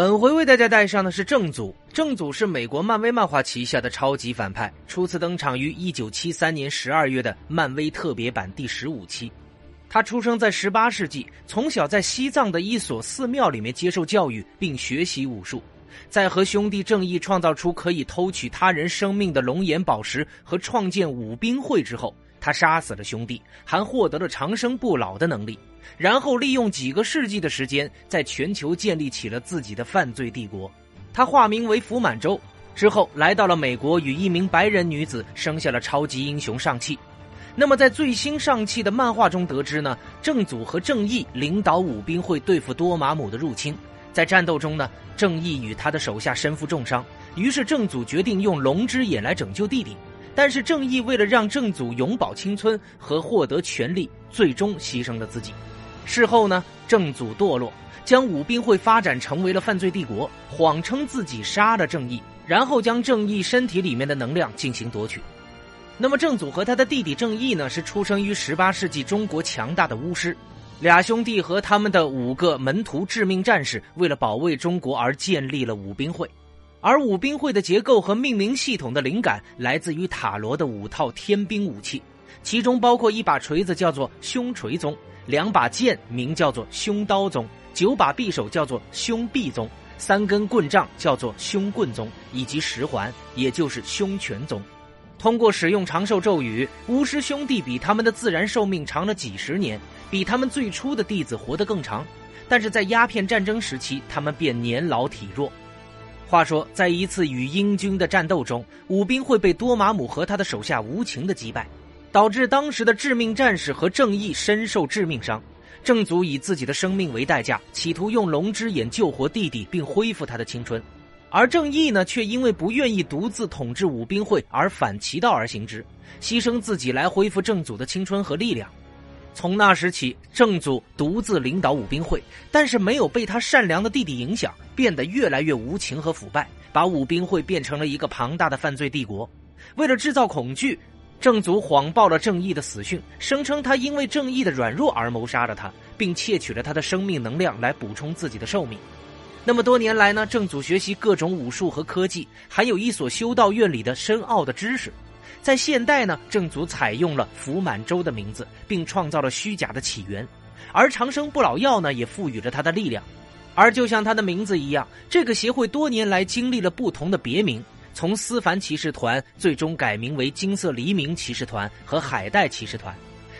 本回为大家带上的是正祖。正祖是美国漫威漫画旗下的超级反派，初次登场于1973年12月的漫威特别版第十五期。他出生在18世纪，从小在西藏的一所寺庙里面接受教育，并学习武术。在和兄弟正义创造出可以偷取他人生命的龙眼宝石和创建武兵会之后，他杀死了兄弟，还获得了长生不老的能力。然后利用几个世纪的时间，在全球建立起了自己的犯罪帝国。他化名为福满洲，之后来到了美国，与一名白人女子生下了超级英雄上汽。那么在最新上汽的漫画中得知呢，正祖和正义领导武兵会对付多玛姆的入侵。在战斗中呢，正义与他的手下身负重伤，于是正祖决定用龙之眼来拯救弟弟。但是正义为了让正祖永葆青春和获得权力，最终牺牲了自己。事后呢，正祖堕落，将武兵会发展成为了犯罪帝国，谎称自己杀了正义，然后将正义身体里面的能量进行夺取。那么正祖和他的弟弟正义呢，是出生于十八世纪中国强大的巫师，俩兄弟和他们的五个门徒致命战士，为了保卫中国而建立了武兵会，而武兵会的结构和命名系统的灵感来自于塔罗的五套天兵武器，其中包括一把锤子，叫做凶锤宗。两把剑名叫做凶刀宗，九把匕首叫做凶匕宗，三根棍杖叫做凶棍宗，以及十环，也就是凶拳宗。通过使用长寿咒语，巫师兄弟比他们的自然寿命长了几十年，比他们最初的弟子活得更长。但是在鸦片战争时期，他们便年老体弱。话说，在一次与英军的战斗中，武兵会被多玛姆和他的手下无情的击败。导致当时的致命战士和正义身受致命伤，正祖以自己的生命为代价，企图用龙之眼救活弟弟并恢复他的青春，而正义呢，却因为不愿意独自统治武兵会而反其道而行之，牺牲自己来恢复正祖的青春和力量。从那时起，正祖独自领导武兵会，但是没有被他善良的弟弟影响，变得越来越无情和腐败，把武兵会变成了一个庞大的犯罪帝国。为了制造恐惧。正祖谎报了正义的死讯，声称他因为正义的软弱而谋杀了他，并窃取了他的生命能量来补充自己的寿命。那么多年来呢？正祖学习各种武术和科技，还有一所修道院里的深奥的知识。在现代呢，正祖采用了福满洲的名字，并创造了虚假的起源。而长生不老药呢，也赋予了他的力量。而就像他的名字一样，这个协会多年来经历了不同的别名。从思凡骑士团最终改名为金色黎明骑士团和海带骑士团，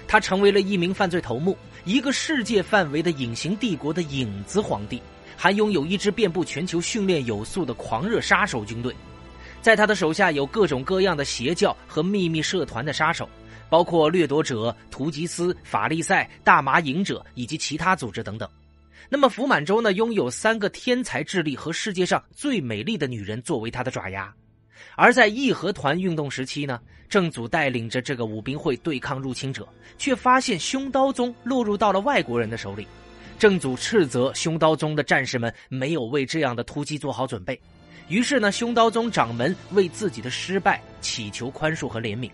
他成为了一名犯罪头目，一个世界范围的隐形帝国的影子皇帝，还拥有一支遍布全球、训练有素的狂热杀手军队。在他的手下有各种各样的邪教和秘密社团的杀手，包括掠夺者、图吉斯、法利赛、大麻瘾者以及其他组织等等。那么福满洲呢，拥有三个天才智力和世界上最美丽的女人作为他的爪牙。而在义和团运动时期呢，正祖带领着这个武兵会对抗入侵者，却发现凶刀宗落入到了外国人的手里。正祖斥责凶刀宗的战士们没有为这样的突击做好准备，于是呢，凶刀宗掌门为自己的失败祈求宽恕和怜悯。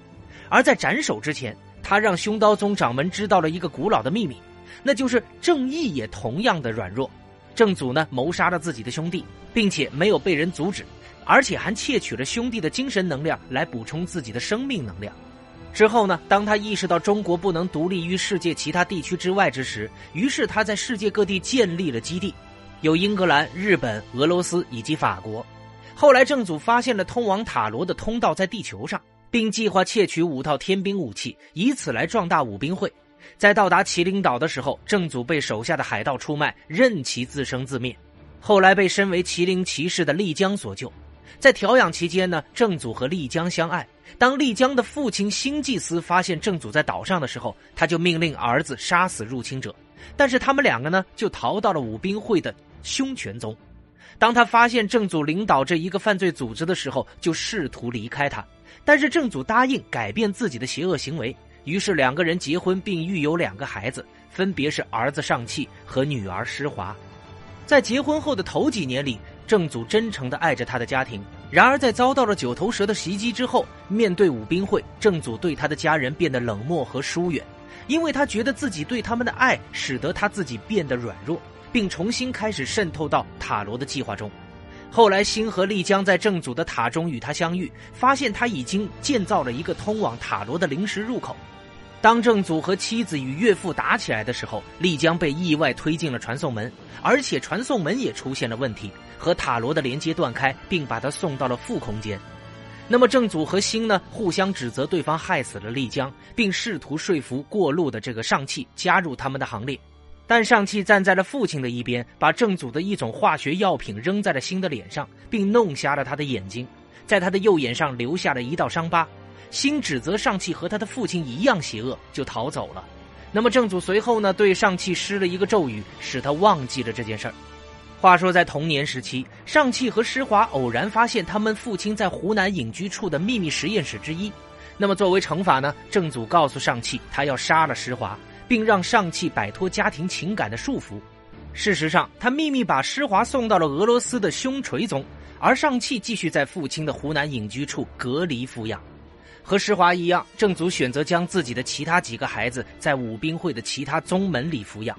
而在斩首之前，他让凶刀宗掌门知道了一个古老的秘密，那就是正义也同样的软弱。正祖呢，谋杀了自己的兄弟，并且没有被人阻止。而且还窃取了兄弟的精神能量来补充自己的生命能量。之后呢，当他意识到中国不能独立于世界其他地区之外之时，于是他在世界各地建立了基地，有英格兰、日本、俄罗斯以及法国。后来正祖发现了通往塔罗的通道在地球上，并计划窃取五套天兵武器，以此来壮大武兵会。在到达麒麟岛的时候，正祖被手下的海盗出卖，任其自生自灭。后来被身为麒麟骑士的丽江所救。在调养期间呢，正祖和丽江相爱。当丽江的父亲新祭司发现正祖在岛上的时候，他就命令儿子杀死入侵者。但是他们两个呢，就逃到了武兵会的凶拳宗。当他发现正祖领导这一个犯罪组织的时候，就试图离开他。但是正祖答应改变自己的邪恶行为，于是两个人结婚并育有两个孩子，分别是儿子上气和女儿施华。在结婚后的头几年里。正祖真诚地爱着他的家庭，然而在遭到了九头蛇的袭击之后，面对武兵会，正祖对他的家人变得冷漠和疏远，因为他觉得自己对他们的爱使得他自己变得软弱，并重新开始渗透到塔罗的计划中。后来，星和丽江在正祖的塔中与他相遇，发现他已经建造了一个通往塔罗的临时入口。当正祖和妻子与岳父打起来的时候，丽江被意外推进了传送门，而且传送门也出现了问题，和塔罗的连接断开，并把他送到了负空间。那么正祖和星呢，互相指责对方害死了丽江，并试图说服过路的这个上气加入他们的行列。但上气站在了父亲的一边，把正祖的一种化学药品扔在了星的脸上，并弄瞎了他的眼睛，在他的右眼上留下了一道伤疤。星指责上气和他的父亲一样邪恶，就逃走了。那么正祖随后呢，对上气施了一个咒语，使他忘记了这件事儿。话说在童年时期，上气和施华偶然发现他们父亲在湖南隐居处的秘密实验室之一。那么作为惩罚呢，正祖告诉上气，他要杀了施华。并让上气摆脱家庭情感的束缚。事实上，他秘密把施华送到了俄罗斯的凶锤宗，而上气继续在父亲的湖南隐居处隔离抚养。和施华一样，正祖选择将自己的其他几个孩子在武兵会的其他宗门里抚养，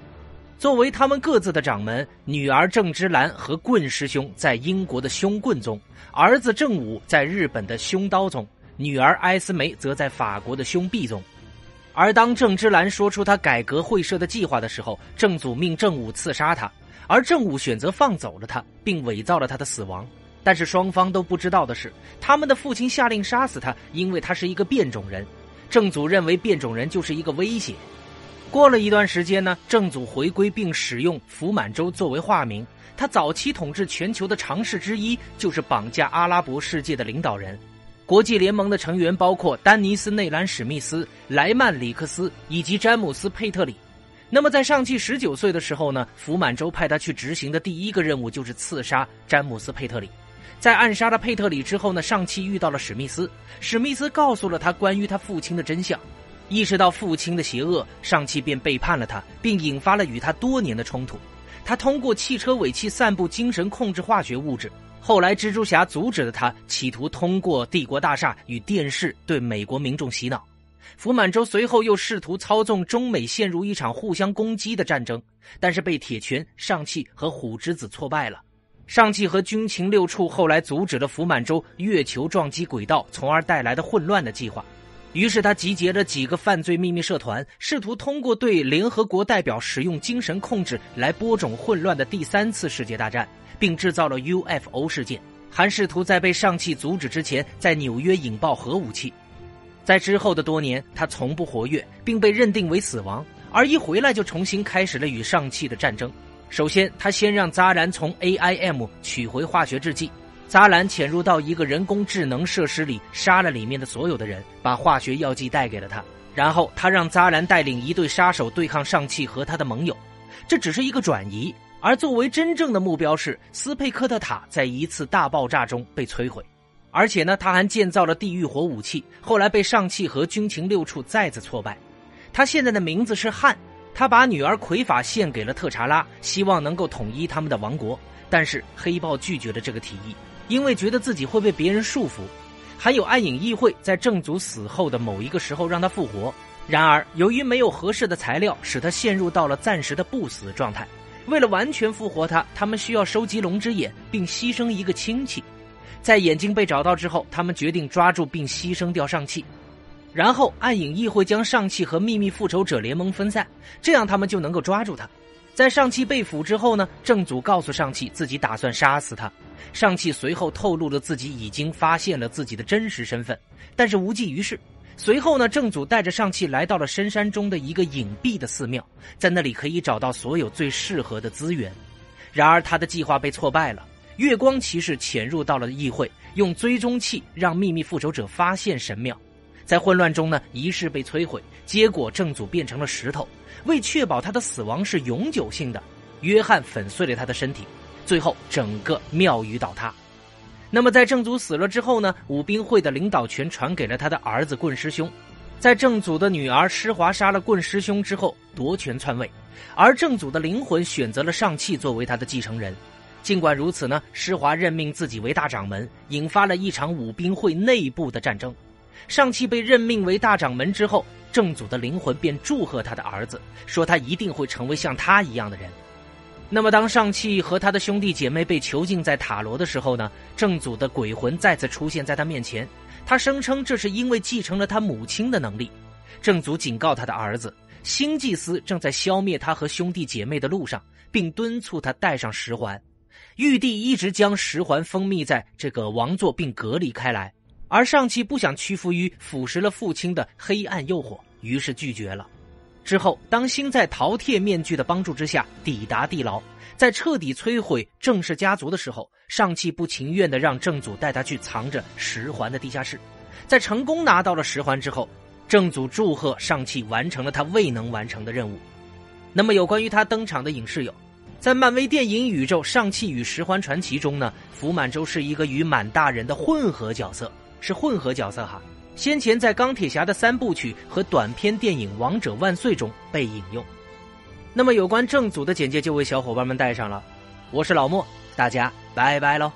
作为他们各自的掌门。女儿郑芝兰和棍师兄在英国的凶棍宗，儿子郑武在日本的凶刀宗，女儿艾斯梅则在法国的凶臂宗。而当郑芝兰说出他改革会社的计划的时候，郑祖命郑武刺杀他，而郑武选择放走了他，并伪造了他的死亡。但是双方都不知道的是，他们的父亲下令杀死他，因为他是一个变种人。郑祖认为变种人就是一个威胁。过了一段时间呢，郑祖回归并使用福满洲作为化名。他早期统治全球的尝试之一就是绑架阿拉伯世界的领导人。国际联盟的成员包括丹尼斯·内兰·史密斯、莱曼·里克斯以及詹姆斯·佩特里。那么，在上汽十九岁的时候呢，福满洲派他去执行的第一个任务就是刺杀詹姆斯·佩特里。在暗杀了佩特里之后呢，上汽遇到了史密斯，史密斯告诉了他关于他父亲的真相。意识到父亲的邪恶，上汽便背叛了他，并引发了与他多年的冲突。他通过汽车尾气散布精神控制化学物质。后来，蜘蛛侠阻止了他，企图通过帝国大厦与电视对美国民众洗脑。福满洲随后又试图操纵中美陷入一场互相攻击的战争，但是被铁拳、上汽和虎之子挫败了。上汽和军情六处后来阻止了福满洲月球撞击轨道，从而带来的混乱的计划。于是他集结了几个犯罪秘密社团，试图通过对联合国代表使用精神控制来播种混乱的第三次世界大战。并制造了 UFO 事件，还试图在被上汽阻止之前，在纽约引爆核武器。在之后的多年，他从不活跃，并被认定为死亡。而一回来，就重新开始了与上汽的战争。首先，他先让扎兰从 AIM 取回化学制剂。扎兰潜入到一个人工智能设施里，杀了里面的所有的人，把化学药剂带给了他。然后，他让扎兰带领一队杀手对抗上汽和他的盟友。这只是一个转移。而作为真正的目标是斯佩克特塔在一次大爆炸中被摧毁，而且呢，他还建造了地狱火武器，后来被上汽和军情六处再次挫败。他现在的名字是汉，他把女儿魁法献给了特查拉，希望能够统一他们的王国。但是黑豹拒绝了这个提议，因为觉得自己会被别人束缚。还有暗影议会在正祖死后的某一个时候让他复活，然而由于没有合适的材料，使他陷入到了暂时的不死状态。为了完全复活他，他们需要收集龙之眼，并牺牲一个亲戚。在眼睛被找到之后，他们决定抓住并牺牲掉上气。然后暗影议会将上气和秘密复仇者联盟分散，这样他们就能够抓住他。在上气被俘之后呢，正祖告诉上气自己打算杀死他。上气随后透露了自己已经发现了自己的真实身份，但是无济于事。随后呢，正祖带着上气来到了深山中的一个隐蔽的寺庙，在那里可以找到所有最适合的资源。然而他的计划被挫败了。月光骑士潜入到了议会，用追踪器让秘密复仇者发现神庙。在混乱中呢，仪式被摧毁，结果正祖变成了石头。为确保他的死亡是永久性的，约翰粉碎了他的身体，最后整个庙宇倒塌。那么，在正祖死了之后呢？武兵会的领导权传给了他的儿子棍师兄。在正祖的女儿施华杀了棍师兄之后，夺权篡位，而正祖的灵魂选择了上气作为他的继承人。尽管如此呢，施华任命自己为大掌门，引发了一场武兵会内部的战争。上气被任命为大掌门之后，正祖的灵魂便祝贺他的儿子，说他一定会成为像他一样的人。那么，当上汽和他的兄弟姐妹被囚禁在塔罗的时候呢？正祖的鬼魂再次出现在他面前，他声称这是因为继承了他母亲的能力。正祖警告他的儿子，新祭司正在消灭他和兄弟姐妹的路上，并敦促他带上十环。玉帝一直将十环封密在这个王座，并隔离开来。而上汽不想屈服于腐蚀了父亲的黑暗诱惑，于是拒绝了。之后，当星在饕餮面具的帮助之下抵达地牢，在彻底摧毁郑氏家族的时候，上汽不情愿的让郑祖带他去藏着十环的地下室。在成功拿到了十环之后，郑祖祝贺上汽完成了他未能完成的任务。那么，有关于他登场的影视有，在漫威电影宇宙《上汽与十环传奇》中呢，福满洲是一个与满大人的混合角色，是混合角色哈。先前在钢铁侠的三部曲和短片电影《王者万岁》中被引用。那么有关正组的简介就为小伙伴们带上了，我是老莫，大家拜拜喽。